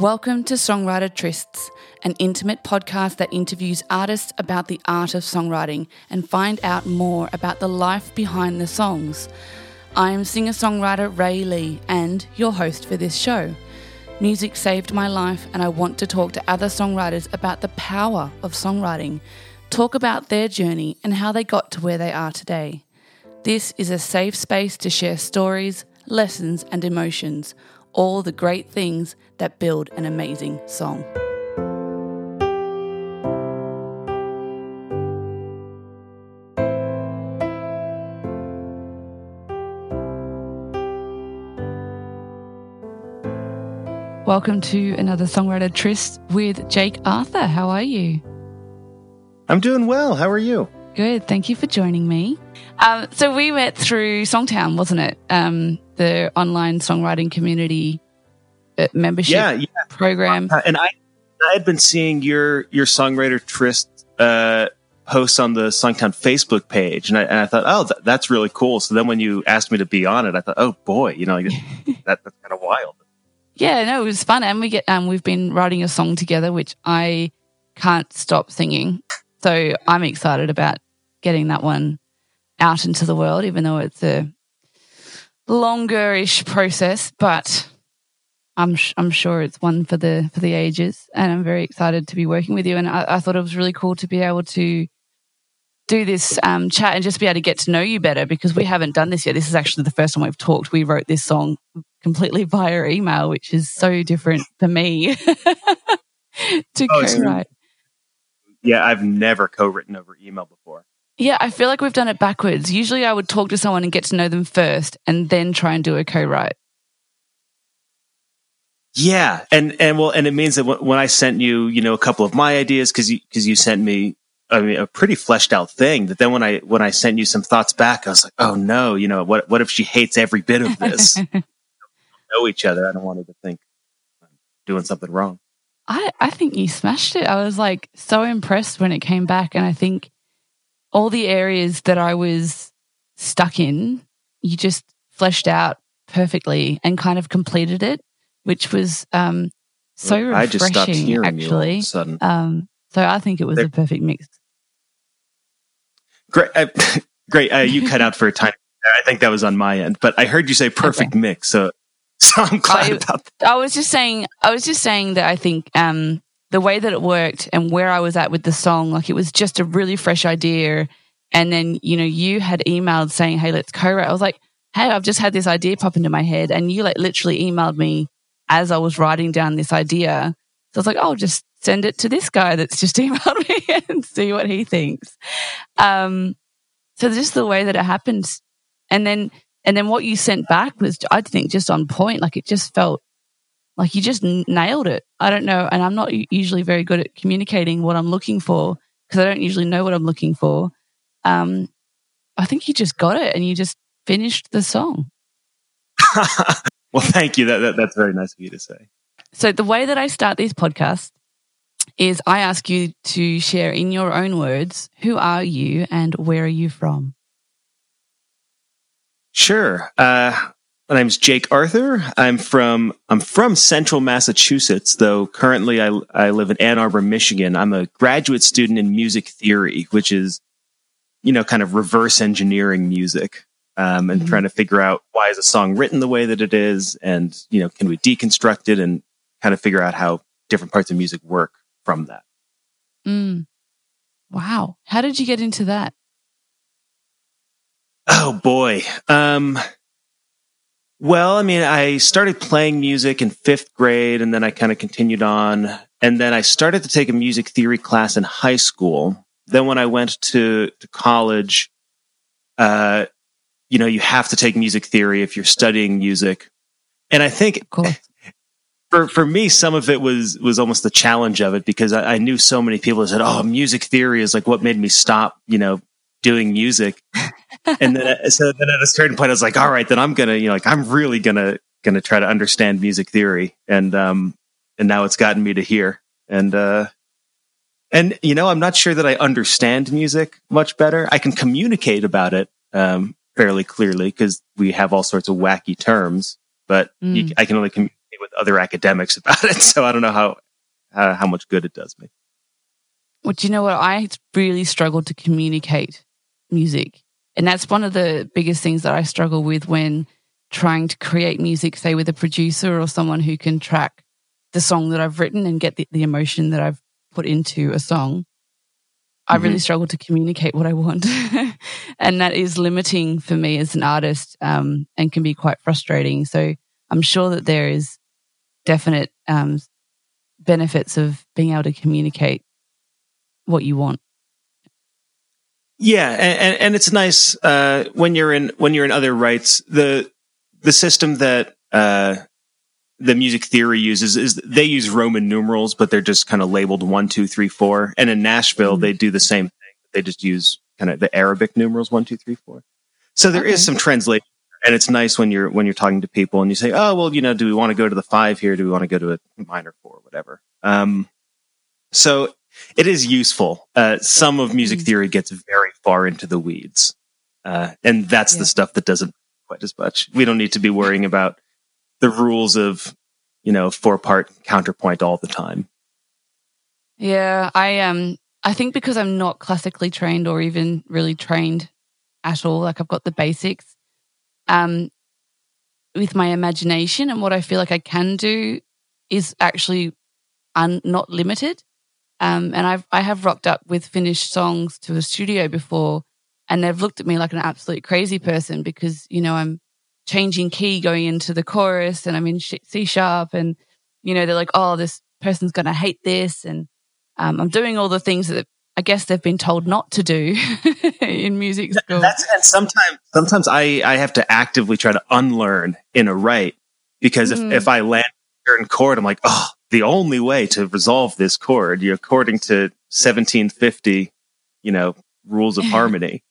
Welcome to Songwriter Trysts, an intimate podcast that interviews artists about the art of songwriting and find out more about the life behind the songs. I am singer songwriter Ray Lee and your host for this show. Music saved my life, and I want to talk to other songwriters about the power of songwriting, talk about their journey and how they got to where they are today. This is a safe space to share stories, lessons, and emotions, all the great things that build an amazing song. Welcome to another Songwriter Tryst with Jake Arthur. How are you? I'm doing well. How are you? Good. Thank you for joining me. Um, so we met through Songtown, wasn't it? Um, the online songwriting community uh, membership yeah, yeah. program. Uh, and I, I had been seeing your your songwriter Tryst uh, posts on the Songtown Facebook page, and I, and I thought, oh, th- that's really cool. So then when you asked me to be on it, I thought, oh boy, you know, that, that's kind of wild. Yeah, no, it was fun, and we get um, we've been writing a song together, which I can't stop singing. So I'm excited about getting that one out into the world, even though it's a longer-ish process. But I'm I'm sure it's one for the for the ages, and I'm very excited to be working with you. And I, I thought it was really cool to be able to do this um, chat and just be able to get to know you better because we haven't done this yet. This is actually the first time we've talked. We wrote this song completely via email, which is so different for me to oh, co-write. Yeah, I've never co-written over email before. Yeah, I feel like we've done it backwards. Usually I would talk to someone and get to know them first and then try and do a co-write. Yeah, and and well, and it means that when I sent you, you know, a couple of my ideas because you because you sent me, I mean, a pretty fleshed out thing. That then when I when I sent you some thoughts back, I was like, oh no, you know, what what if she hates every bit of this? know each other. I don't want her to think I'm doing something wrong. I I think you smashed it. I was like so impressed when it came back, and I think all the areas that I was stuck in, you just fleshed out perfectly and kind of completed it which was um, so refreshing. I just stopped hearing actually. you sudden. Um, so I think it was a perfect mix. Great, uh, great. Uh, you cut out for a time. I think that was on my end, but I heard you say perfect okay. mix. So, so I'm glad I, about that. I was just saying. I was just saying that I think um, the way that it worked and where I was at with the song, like it was just a really fresh idea. And then you know you had emailed saying, "Hey, let's co-write." I was like, "Hey, I've just had this idea pop into my head," and you like literally emailed me as I was writing down this idea. So I was like, oh, just send it to this guy that's just emailed me and see what he thinks. Um, so just the way that it happened. And then, and then what you sent back was, I think, just on point. Like it just felt like you just nailed it. I don't know. And I'm not usually very good at communicating what I'm looking for because I don't usually know what I'm looking for. Um, I think you just got it and you just finished the song. Well, thank you. That, that, that's very nice of you to say. So the way that I start these podcasts is I ask you to share in your own words who are you and where are you from? Sure. Uh, my name's Jake Arthur. I'm from I'm from Central Massachusetts, though currently I I live in Ann Arbor, Michigan. I'm a graduate student in music theory, which is you know kind of reverse engineering music um, and mm-hmm. trying to figure out why is a song written the way that it is, and you know, can we deconstruct it and kind of figure out how different parts of music work from that. Mm. Wow, how did you get into that? Oh boy. Um, well, I mean, I started playing music in fifth grade, and then I kind of continued on, and then I started to take a music theory class in high school. Then when I went to, to college, uh, you know, you have to take music theory if you're studying music. And I think for, for me, some of it was, was almost the challenge of it because I, I knew so many people that said, Oh, music theory is like what made me stop, you know, doing music. and then, so then at a certain point, I was like, all right, then I'm going to, you know, like, I'm really going to, going to try to understand music theory. And, um, and now it's gotten me to here. And, uh, and you know, I'm not sure that I understand music much better. I can communicate about it, um, fairly clearly because we have all sorts of wacky terms, but mm. you, I can only communicate with other academics about it. So I don't know how uh, how much good it does me. Well, do you know what? I really struggle to communicate music. And that's one of the biggest things that I struggle with when trying to create music, say with a producer or someone who can track the song that I've written and get the, the emotion that I've put into a song. I mm-hmm. really struggle to communicate what I want. and that is limiting for me as an artist um, and can be quite frustrating. So I'm sure that there is definite um, benefits of being able to communicate what you want. Yeah, and, and it's nice uh, when you're in when you're in other rights. The the system that uh, the music theory uses is they use Roman numerals, but they're just kind of labeled one, two, three, four. And in Nashville, mm-hmm. they do the same thing. They just use kind of the Arabic numerals one, two, three, four. So there okay. is some translation, and it's nice when you're when you're talking to people and you say, "Oh, well, you know, do we want to go to the five here? Do we want to go to a minor four, whatever?" Um, so it is useful. Uh, some of music mm-hmm. theory gets very far into the weeds, uh, and that's yeah. the stuff that doesn't quite as much. We don't need to be worrying about the rules of, you know, four part counterpoint all the time. Yeah, I um I think because I'm not classically trained or even really trained at all, like I've got the basics. Um with my imagination and what I feel like I can do is actually un- not limited. Um, and I've I have rocked up with finished songs to a studio before, and they've looked at me like an absolute crazy person because you know I'm changing key going into the chorus and I'm in C sharp and, you know, they're like, oh, this person's going to hate this. And um, I'm doing all the things that I guess they've been told not to do in music school. That's, and sometimes, sometimes I, I have to actively try to unlearn in a write because if, mm. if I land a certain chord, I'm like, oh, the only way to resolve this chord, you according to 1750, you know, rules of harmony.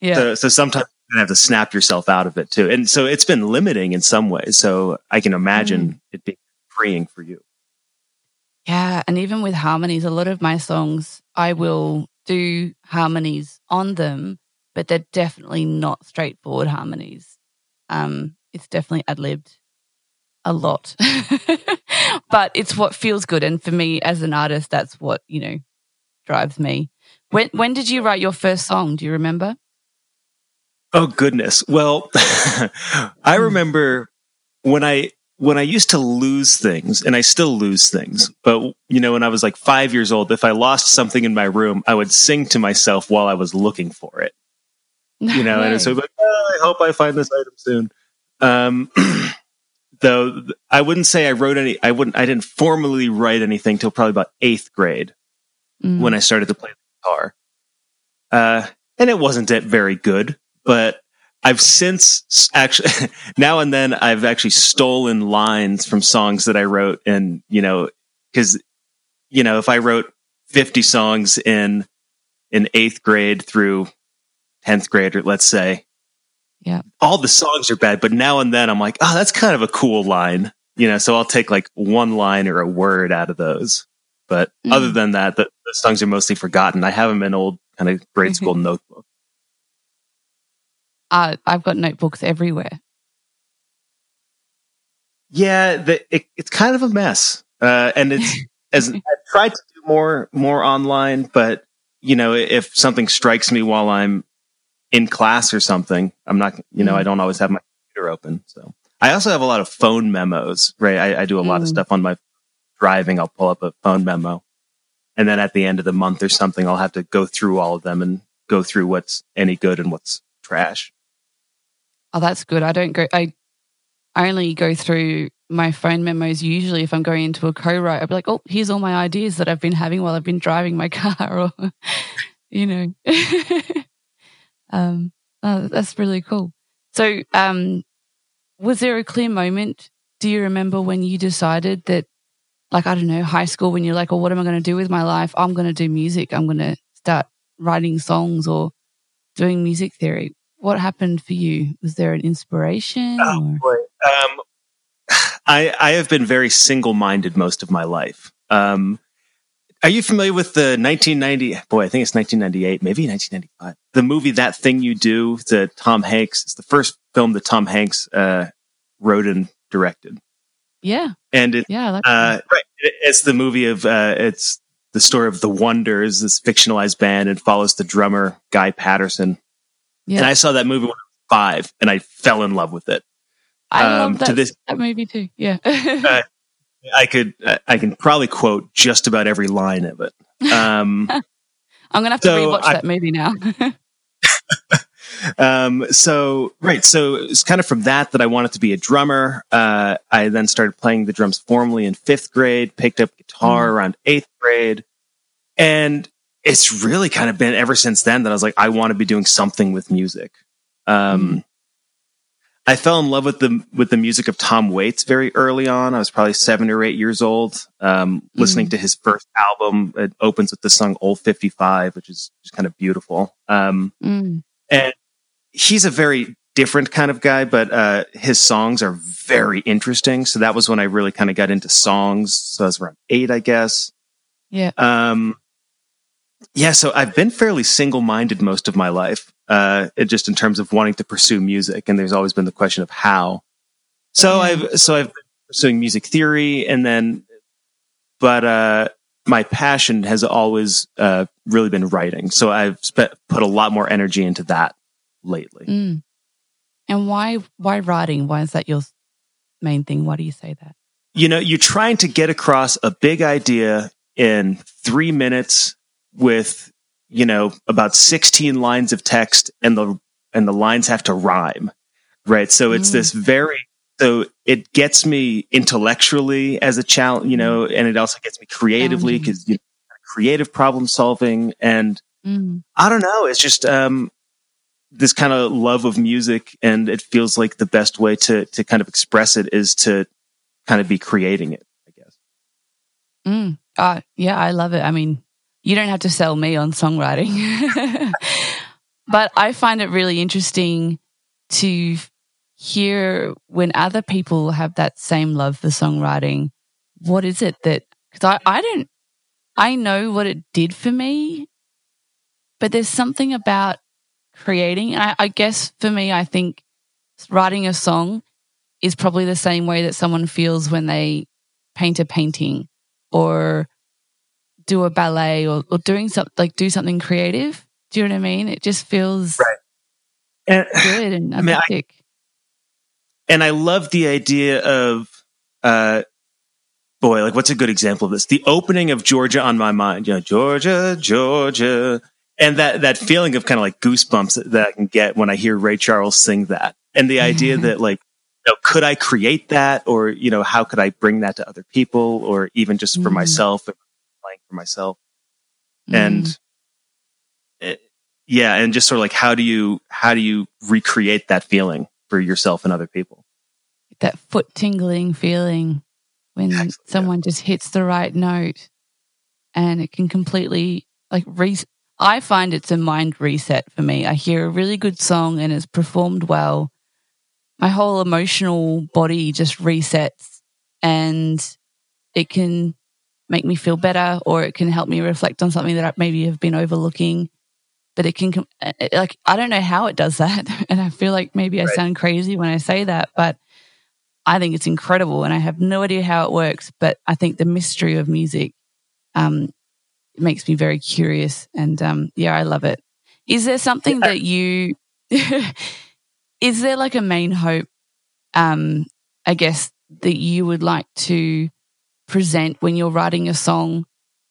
Yeah. So, so sometimes you have to snap yourself out of it too. And so it's been limiting in some ways. So I can imagine mm. it being freeing for you. Yeah. And even with harmonies, a lot of my songs, I will do harmonies on them, but they're definitely not straightforward harmonies. Um, it's definitely ad libbed a lot, but it's what feels good. And for me as an artist, that's what, you know, drives me. When, when did you write your first song? Do you remember? Oh goodness. Well, I hmm. remember when I when I used to lose things, and I still lose things, but you know, when I was like five years old, if I lost something in my room, I would sing to myself while I was looking for it. You know, and so like, oh, I hope I find this item soon. Um, though I wouldn't say I wrote any, I wouldn't, I didn't formally write anything till probably about eighth grade mm. when I started to play the guitar. Uh, and it wasn't very good but I've since actually now and then I've actually stolen lines from songs that I wrote and you know cuz you know if I wrote 50 songs in in 8th grade through 10th grade or let's say yeah all the songs are bad but now and then I'm like oh that's kind of a cool line you know so I'll take like one line or a word out of those but mm. other than that the, the, songs are mostly forgotten I have them in old kind of grade school notebook. uh, I've got notebooks everywhere. Yeah, the, it, it's kind of a mess, uh, and it's as I've tried to do more more online, but you know, if something strikes me while I'm in class or something, I'm not, you know, mm. I don't always have my computer open. So I also have a lot of phone memos, right? I, I do a lot mm. of stuff on my driving. I'll pull up a phone memo, and then at the end of the month or something, I'll have to go through all of them and go through what's any good and what's trash. Oh, that's good. I don't go. I only go through my phone memos usually if I'm going into a co-write. I'll be like, oh, here's all my ideas that I've been having while I've been driving my car, or you know. um, oh, that's really cool. So, um, was there a clear moment? Do you remember when you decided that, like, I don't know, high school, when you're like, well, what am I going to do with my life? I'm going to do music. I'm going to start writing songs or doing music theory what happened for you? Was there an inspiration? Oh, um, I, I have been very single minded most of my life. Um, are you familiar with the 1990? Boy, I think it's 1998, maybe 1995. The movie That Thing You Do, the Tom Hanks. It's the first film that Tom Hanks uh, wrote and directed. Yeah. and it, yeah, uh, right, it's the movie of uh, it's the story of the Wonders, this fictionalized band, and follows the drummer Guy Patterson. Yeah. And I saw that movie when I was five, and I fell in love with it. I um, love that, this, that movie too. Yeah, uh, I could I can probably quote just about every line of it. Um, I'm gonna have to so rewatch I, that movie now. um, so right, so it's kind of from that that I wanted to be a drummer. Uh, I then started playing the drums formally in fifth grade. Picked up guitar mm. around eighth grade, and it's really kind of been ever since then that I was like, I want to be doing something with music. Um, mm. I fell in love with the with the music of Tom Waits very early on. I was probably seven or eight years old, um, listening mm. to his first album. It opens with the song "Old 55," which is just kind of beautiful. Um, mm. And he's a very different kind of guy, but uh, his songs are very interesting. So that was when I really kind of got into songs. So I was around eight, I guess. Yeah. Um, yeah. So I've been fairly single minded most of my life, uh, just in terms of wanting to pursue music. And there's always been the question of how. So yeah. I've, so I've been pursuing music theory and then, but, uh, my passion has always, uh, really been writing. So I've spent, put a lot more energy into that lately. Mm. And why why writing? Why is that your main thing? Why do you say that? You know, you're trying to get across a big idea in three minutes with, you know, about 16 lines of text and the and the lines have to rhyme. Right. So it's mm. this very so it gets me intellectually as a challenge, you know, and it also gets me creatively because you know, creative problem solving and mm. I don't know. It's just um, this kind of love of music and it feels like the best way to to kind of express it is to kind of be creating it i guess mm, uh, yeah i love it i mean you don't have to sell me on songwriting but i find it really interesting to hear when other people have that same love for songwriting what is it that because I, I don't i know what it did for me but there's something about creating. I, I guess for me, I think writing a song is probably the same way that someone feels when they paint a painting or do a ballet or, or doing something like do something creative. Do you know what I mean? It just feels right. And, good and I mean, I, and I love the idea of, uh, boy, like what's a good example of this? The opening of Georgia on my mind. You know, Georgia, Georgia, and that that feeling of kind of like goosebumps that I can get when I hear Ray Charles sing that, and the idea that like, you know, could I create that, or you know, how could I bring that to other people, or even just for mm. myself, for myself, mm. and it, yeah, and just sort of like how do you how do you recreate that feeling for yourself and other people? That foot tingling feeling when Excellent, someone yeah. just hits the right note, and it can completely like re- I find it's a mind reset for me. I hear a really good song and it's performed well. My whole emotional body just resets and it can make me feel better or it can help me reflect on something that I maybe have been overlooking. But it can, uh, uh, like, I don't know how it does that. And I feel like maybe I sound crazy when I say that, but I think it's incredible. And I have no idea how it works. But I think the mystery of music um, makes me very curious. And um, yeah, I love it. Is there something that you, is there like a main hope, um, I guess, that you would like to present when you're writing a song?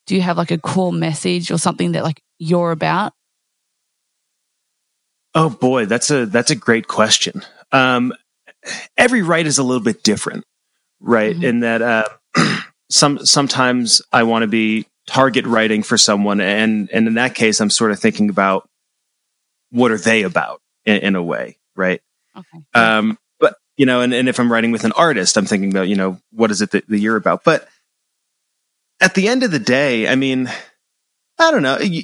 Do you have like a core message or something that like you're about? Oh boy, that's a that's a great question. Um, every write is a little bit different, right? Mm-hmm. In that uh, some sometimes I want to be target writing for someone and and in that case i'm sort of thinking about what are they about in, in a way right okay um you know and, and if i'm writing with an artist i'm thinking about you know what is it that, that you're about? But at the end of the day i mean i don't know you,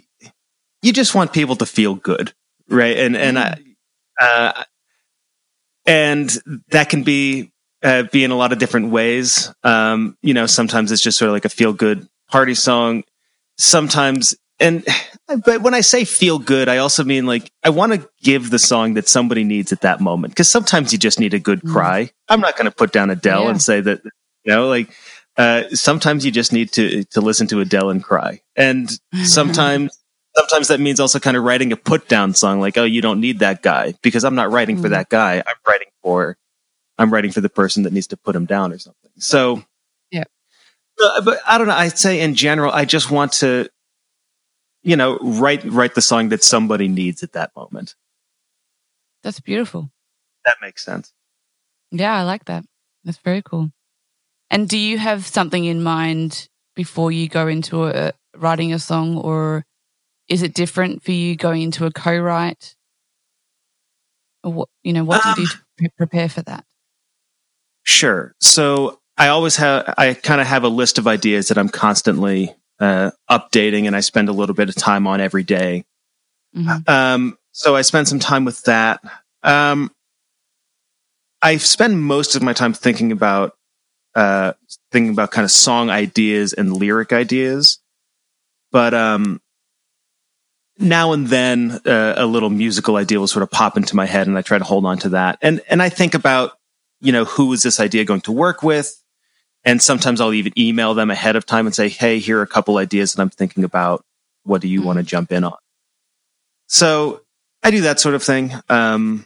you just want people to feel good right? And and i uh and that can be uh, be in a lot of different ways. Um, you know, sometimes it's just sort of like a feel good party song. Sometimes and but when I say feel good, I also mean like I want to give the song that somebody needs at that moment because sometimes you just need a good mm. cry. I'm not going to put down Adele yeah. and say that You know, like uh, sometimes you just need to to listen to Adele and cry, and sometimes sometimes that means also kind of writing a put down song, like oh you don't need that guy because I'm not writing for mm. that guy. I'm writing for I'm writing for the person that needs to put him down or something. So yeah, uh, but I don't know. I'd say in general, I just want to you know write write the song that somebody needs at that moment. That's beautiful. That makes sense. Yeah, I like that. That's very cool. And do you have something in mind before you go into a, writing a song, or is it different for you going into a co-write? Or what you know, what do you do um, to prepare for that? Sure. So I always have, I kind of have a list of ideas that I'm constantly uh, updating, and I spend a little bit of time on every day. Mm-hmm. Um, so I spend some time with that. Um, I spend most of my time thinking about uh, thinking about kind of song ideas and lyric ideas, but um, now and then uh, a little musical idea will sort of pop into my head, and I try to hold on to that. And and I think about you know who is this idea going to work with, and sometimes I'll even email them ahead of time and say, hey, here are a couple ideas that I'm thinking about. What do you want to mm-hmm. jump in on? So I do that sort of thing. Um,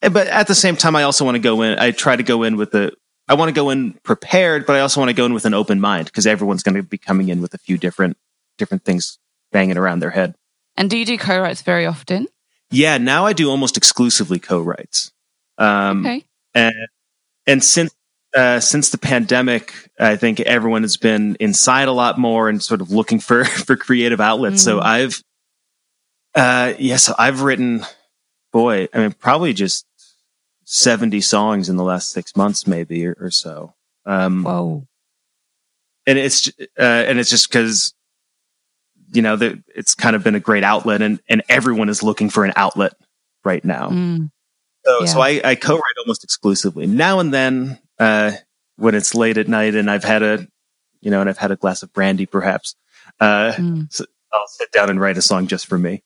but at the same time, I also want to go in. I try to go in with the I want to go in prepared, but I also want to go in with an open mind because everyone's going to be coming in with a few different different things banging around their head. And do you do co-writes very often? Yeah, now I do almost exclusively co-writes. Um, okay. And and since uh, since the pandemic, I think everyone has been inside a lot more and sort of looking for for creative outlets. Mm. So I've, uh, yes, I've written, boy, I mean, probably just 70 songs in the last six months, maybe or, or so. Um, Whoa. And it's, uh, and it's just because, you know, the, it's kind of been a great outlet and, and everyone is looking for an outlet right now. Mm. So, yeah. so I, I co-write almost exclusively now and then, uh, when it's late at night and I've had a, you know, and I've had a glass of brandy perhaps, uh, mm. so I'll sit down and write a song just for me.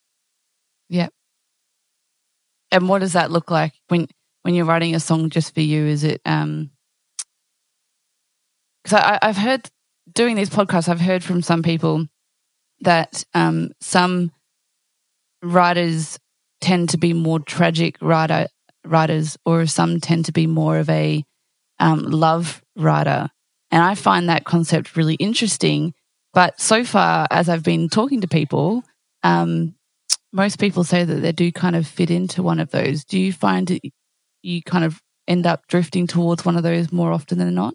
Yep. And what does that look like when, when you're writing a song just for you? Is it um because I, I've heard doing these podcasts, I've heard from some people that um, some writers tend to be more tragic writer writers, or some tend to be more of a um, love writer. And I find that concept really interesting. But so far, as I've been talking to people, um, most people say that they do kind of fit into one of those. Do you find it, you kind of end up drifting towards one of those more often than not?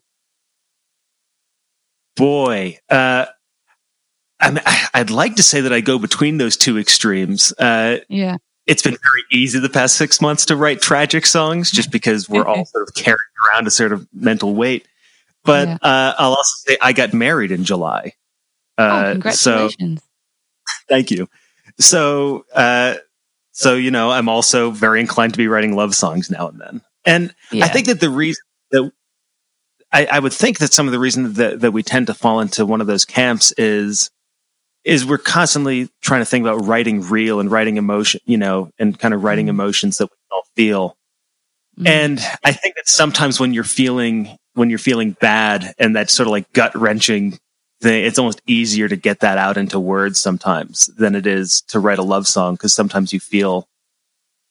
Boy, uh, I I'd like to say that I go between those two extremes. Uh, yeah. It's been very easy the past six months to write tragic songs just because we're all sort of carrying around a sort of mental weight. But yeah. uh, I'll also say I got married in July. Uh, oh, congratulations. So, thank you. So, uh, so, you know, I'm also very inclined to be writing love songs now and then. And yeah. I think that the reason that I, I, would think that some of the reason that, that we tend to fall into one of those camps is is we're constantly trying to think about writing real and writing emotion, you know, and kind of writing mm. emotions that we all feel. Mm. And I think that sometimes when you're feeling when you're feeling bad and that sort of like gut wrenching thing, it's almost easier to get that out into words sometimes than it is to write a love song because sometimes you feel,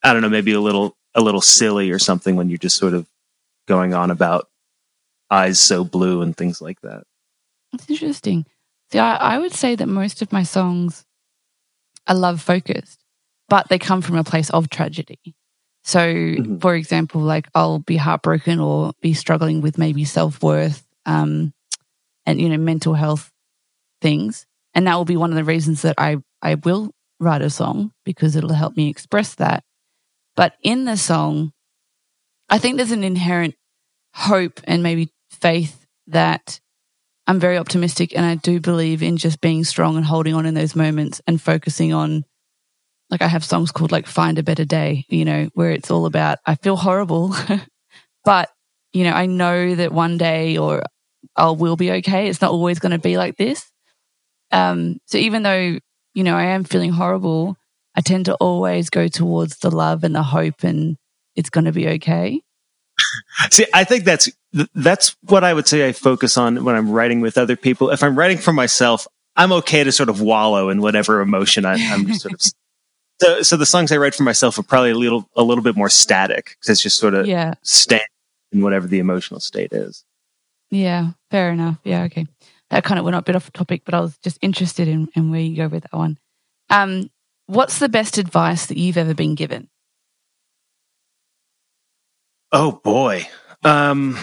I don't know, maybe a little a little silly or something when you're just sort of going on about eyes so blue and things like that. That's interesting. See, I, I would say that most of my songs are love focused, but they come from a place of tragedy. So, mm-hmm. for example, like I'll be heartbroken or be struggling with maybe self worth, um, and you know mental health things and that will be one of the reasons that i i will write a song because it'll help me express that but in the song i think there's an inherent hope and maybe faith that i'm very optimistic and i do believe in just being strong and holding on in those moments and focusing on like i have songs called like find a better day you know where it's all about i feel horrible but you know i know that one day or I will be okay. It's not always going to be like this. Um, so even though, you know, I am feeling horrible, I tend to always go towards the love and the hope and it's going to be okay. See, I think that's that's what I would say I focus on when I'm writing with other people. If I'm writing for myself, I'm okay to sort of wallow in whatever emotion I, am sort of. So, so the songs I write for myself are probably a little a little bit more static because it's just sort of yeah. stand in whatever the emotional state is. Yeah, fair enough. Yeah, okay. That kind of went a bit off topic, but I was just interested in, in where you go with that one. Um, what's the best advice that you've ever been given? Oh boy. Um,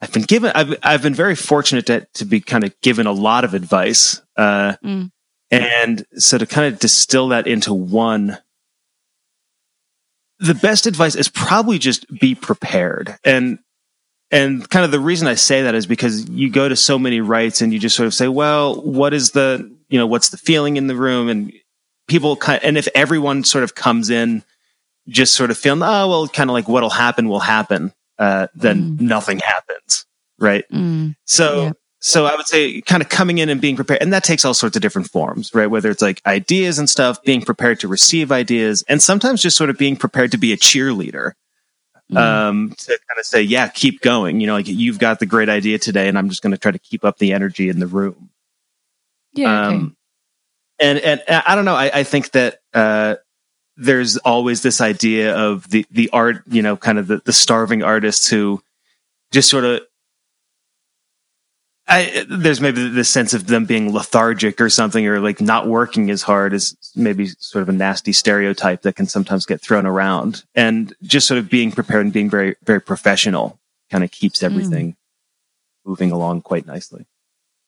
I've been given, I've, I've been very fortunate to, to be kind of given a lot of advice. Uh, mm. and so to kind of distill that into one, the best advice is probably just be prepared. And, and kind of the reason I say that is because you go to so many writes and you just sort of say, well, what is the, you know, what's the feeling in the room? And people kind of, and if everyone sort of comes in just sort of feeling, oh, well, kind of like what'll happen will happen, uh, then mm. nothing happens. Right. Mm. So, yeah. so I would say kind of coming in and being prepared. And that takes all sorts of different forms, right? Whether it's like ideas and stuff, being prepared to receive ideas, and sometimes just sort of being prepared to be a cheerleader. Mm. Um, to kind of say, yeah, keep going. You know, like you've got the great idea today, and I'm just going to try to keep up the energy in the room. Yeah. Okay. Um, and and I don't know. I, I think that uh, there's always this idea of the the art, you know, kind of the, the starving artists who just sort of I, there's maybe this sense of them being lethargic or something, or like not working as hard is maybe sort of a nasty stereotype that can sometimes get thrown around. And just sort of being prepared and being very, very professional kind of keeps hmm. everything mm. moving along quite nicely.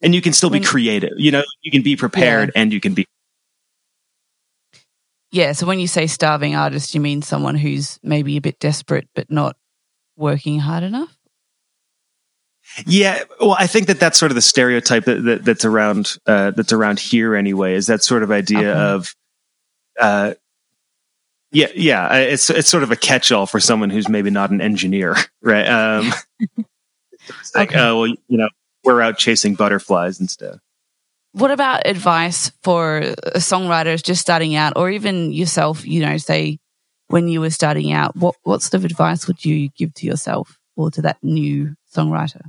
And you can still be creative. You know, you can be prepared yeah. and you can be yeah. So when you say starving artist, you mean someone who's maybe a bit desperate but not working hard enough? Yeah, well, I think that that's sort of the stereotype that, that that's around uh, that's around here anyway. Is that sort of idea okay. of, uh, yeah, yeah, it's it's sort of a catch-all for someone who's maybe not an engineer, right? Um, like, okay. oh, well, you know, we're out chasing butterflies instead. What about advice for songwriters just starting out, or even yourself? You know, say when you were starting out, what what sort of advice would you give to yourself or to that new songwriter?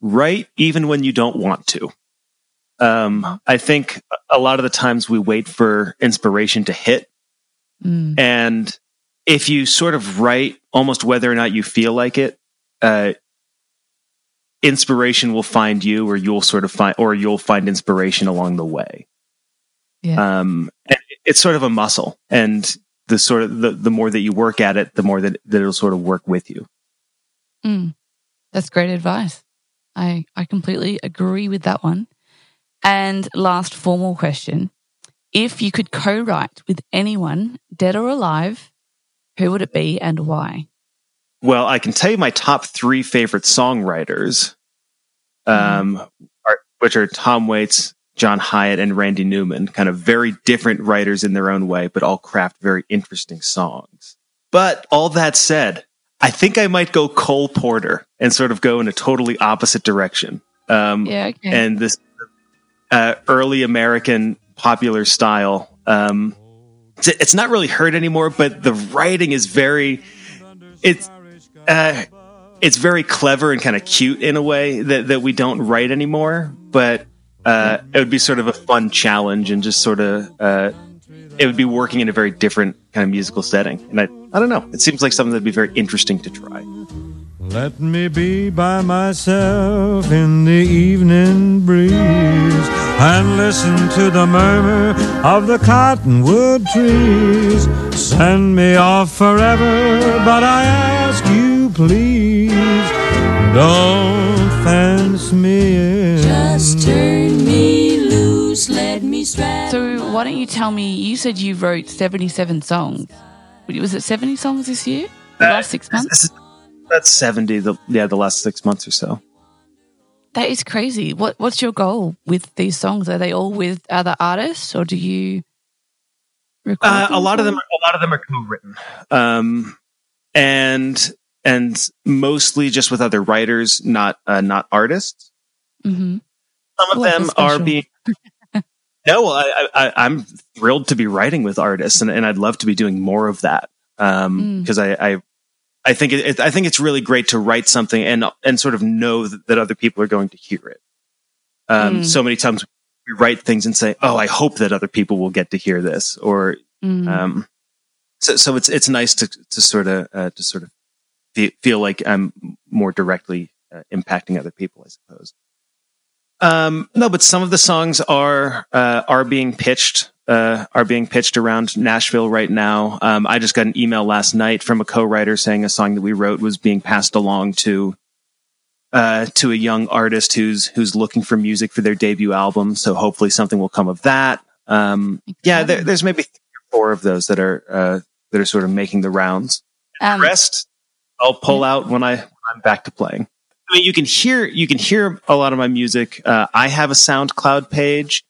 Write even when you don't want to. Um, I think a lot of the times we wait for inspiration to hit, mm. and if you sort of write almost whether or not you feel like it, uh, inspiration will find you or you'll sort of find or you'll find inspiration along the way. Yeah. um it's sort of a muscle and the sort of the, the more that you work at it the more that, that it'll sort of work with you. Mm. that's great advice. I i completely agree with that one. And last formal question. If you could co-write with anyone dead or alive who would it be and why well, I can tell you my top three favorite songwriters, um, mm-hmm. are, which are Tom Waits, John Hiatt, and Randy Newman. Kind of very different writers in their own way, but all craft very interesting songs. But all that said, I think I might go Cole Porter and sort of go in a totally opposite direction. Um, yeah, okay. And this uh, early American popular style. Um, it's, it's not really heard anymore, but the writing is very. It's uh, it's very clever and kind of cute in a way that, that we don't write anymore, but uh, it would be sort of a fun challenge and just sort of uh, it would be working in a very different kind of musical setting. And I, I don't know, it seems like something that'd be very interesting to try. Let me be by myself in the evening breeze and listen to the murmur of the cottonwood trees. Send me off forever, but I you please don't fence me in. Just turn me loose, let me strap. So why don't you tell me? You said you wrote seventy-seven songs. Was it seventy songs this year? The uh, last six months. That's seventy. The yeah, the last six months or so. That is crazy. What What's your goal with these songs? Are they all with other artists, or do you? Uh, a lot of them. A lot of them are co-written, um, and and mostly just with other writers, not uh, not artists. Mm-hmm. Some of oh, them are being. no, well, I, I, am thrilled to be writing with artists, and, and I'd love to be doing more of that because um, mm. I, I I think it, it, I think it's really great to write something and and sort of know that, that other people are going to hear it. Um, Mm. So many times we write things and say, "Oh, I hope that other people will get to hear this," or Mm. um, so so it's it's nice to to sort of uh, to sort of fe- feel like I'm more directly uh, impacting other people, I suppose. Um, no, but some of the songs are uh, are being pitched uh, are being pitched around Nashville right now. Um, I just got an email last night from a co-writer saying a song that we wrote was being passed along to uh, to a young artist who's who's looking for music for their debut album. So hopefully something will come of that. Um, yeah, there, there's maybe three or four of those that are uh, that are sort of making the rounds. Um, The rest, I'll pull out when I I'm back to playing. I mean, you can hear you can hear a lot of my music. Uh, I have a SoundCloud page.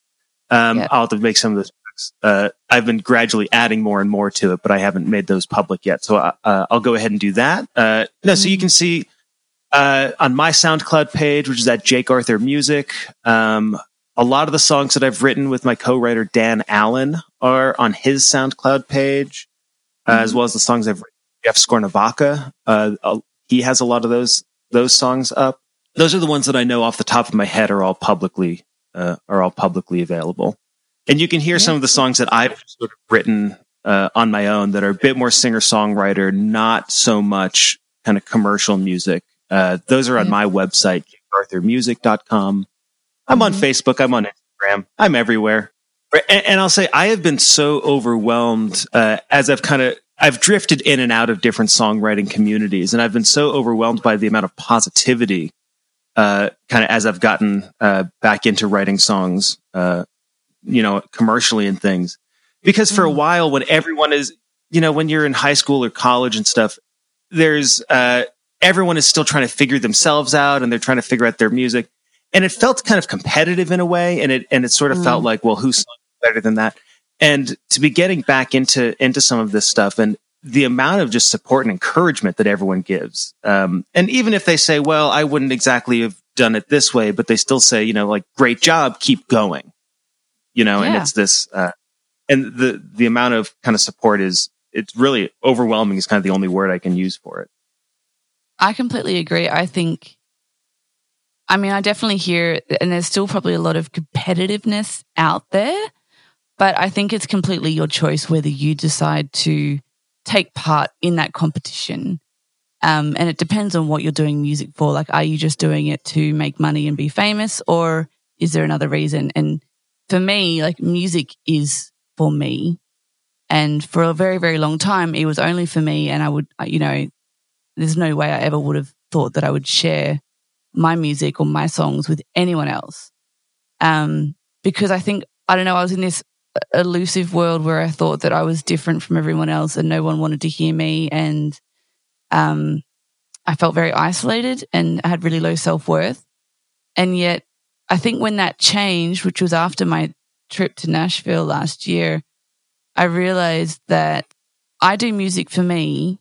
Um, Yeah. I'll have to make some of those. Uh, I've been gradually adding more and more to it, but I haven't made those public yet. So uh, uh, I'll go ahead and do that. Uh, no, so you can see uh, on my SoundCloud page, which is at Jake Arthur Music. Um, a lot of the songs that I've written with my co-writer Dan Allen are on his SoundCloud page, uh, as well as the songs I've written. Jeff Skornavaca, uh, uh, he has a lot of those those songs up. Those are the ones that I know off the top of my head are all publicly uh, are all publicly available. And you can hear some of the songs that I've sort of written uh, on my own that are a bit more singer songwriter, not so much kind of commercial music. Uh, those are on Yeah. my website, arthurmusic.com. I'm on Mhm. Facebook. I'm on Instagram. I'm everywhere. And, and I'll say I have been so overwhelmed uh, as I've kind of I've drifted in and out of different songwriting communities, and I've been so overwhelmed by the amount of positivity, uh, kind of as I've gotten uh, back into writing songs, uh, you know, commercially and things. Because for a Mm. while, when everyone is, you know, when you're in high school or college and stuff, there's uh, everyone is still trying to figure themselves out, and they're trying to figure out their music, and it felt kind of competitive in a way, and it and it sort of Mm. felt like, well, who's better than that? And to be getting back into into some of this stuff and the amount of just support and encouragement that everyone gives um, and even if they say well i wouldn't exactly have done it this way but they still say you know like great job keep going you know and it's this uh, and the the amount of kind of support is it's really overwhelming is kind of the only word i can use for it I completely agree. I think, I mean, I definitely hear, and there's still probably a lot of competitiveness out there, but I think it's completely your choice whether you decide to take part in that competition. Um, and it depends on what you're doing music for. Like, are you just doing it to make money and be famous, or is there another reason? And for me, like, music is for me. And for a very, very long time, it was only for me. And I would, you know, there's no way I ever would have thought that I would share my music or my songs with anyone else. Um, because I think, I don't know, I was in this elusive world where I thought that I was different from everyone else and no one wanted to hear me. And, um, I felt very isolated and I had really low self worth. And yet I think when that changed, which was after my trip to Nashville last year, I realized that I do music for me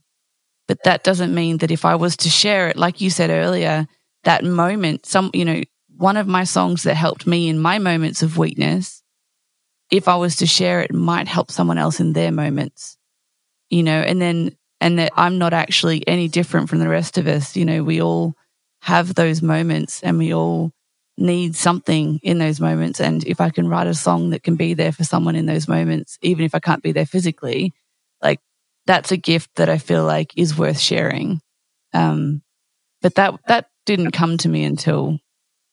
but that doesn't mean that if I was to share it, like you said earlier, that moment, some, you know, one of my songs that helped me in my moments of weakness, if I was to share it, might help someone else in their moments, you know, and then, and that I'm not actually any different from the rest of us. You know, we all have those moments and we all need something in those moments. And if I can write a song that can be there for someone in those moments, even if I can't be there physically, like that's a gift that I feel like is worth sharing. Um, but that that didn't come to me until,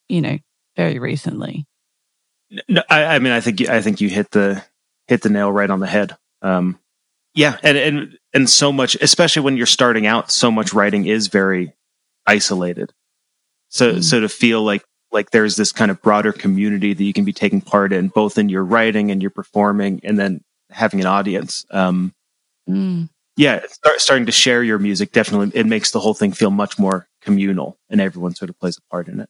you know, very recently. No, I, I mean, I think you- I think you hit the hit the nail right on the head. Um, yeah, and and and so much, especially when you're starting out, so much writing is very isolated. So Mm. so to feel like like there's this kind of broader community that you can be taking part in, both in your writing and your performing, and then having an audience. Um, Mm. yeah, start, starting to share your music definitely it makes the whole thing feel much more communal, and everyone sort of plays a part in it.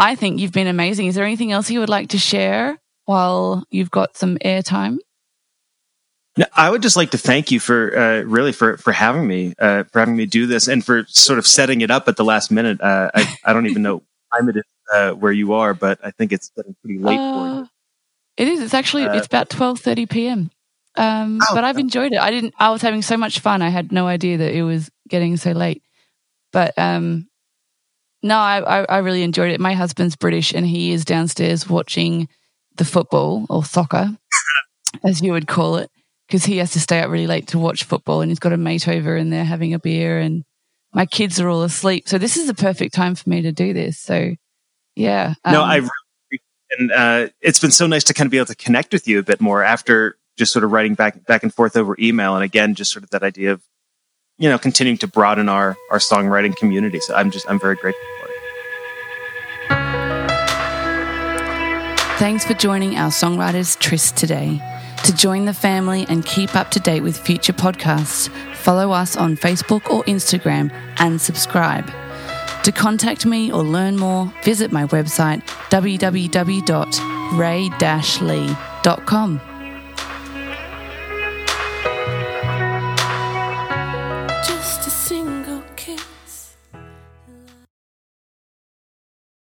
I think you've been amazing. Is there anything else you would like to share while you've got some airtime? No, I would just like to thank you for uh, really for for having me uh, for having me do this and for sort of setting it up at the last minute. Uh, I I don't even know time it is uh, where you are, but I think it's getting pretty late for Uh, you. it is. It's actually Uh, it's about twelve thirty p.m. Um, Oh, but I've enjoyed it. I didn't. I was having so much fun. I had no idea that it was getting so late. But um, no, I, I, I really enjoyed it. My husband's British and he is downstairs watching the football or soccer, as you would call it, because he has to stay up really late to watch football and he's got a mate over and they're having a beer and my kids are all asleep. So this is the perfect time for me to do this. So yeah. no, um, I really, and uh, it's been so nice to kind of be able to connect with you a bit more after just sort of writing back back and forth over email, and again, just sort of that idea of you know continuing to broaden our our songwriting community. So I'm just I'm very grateful for it. Thanks for joining our Songwriters Tryst today. To join the family and keep up to date with future podcasts, follow us on Facebook or Instagram and subscribe. To contact me or learn more, visit my website www.ray-lee.com.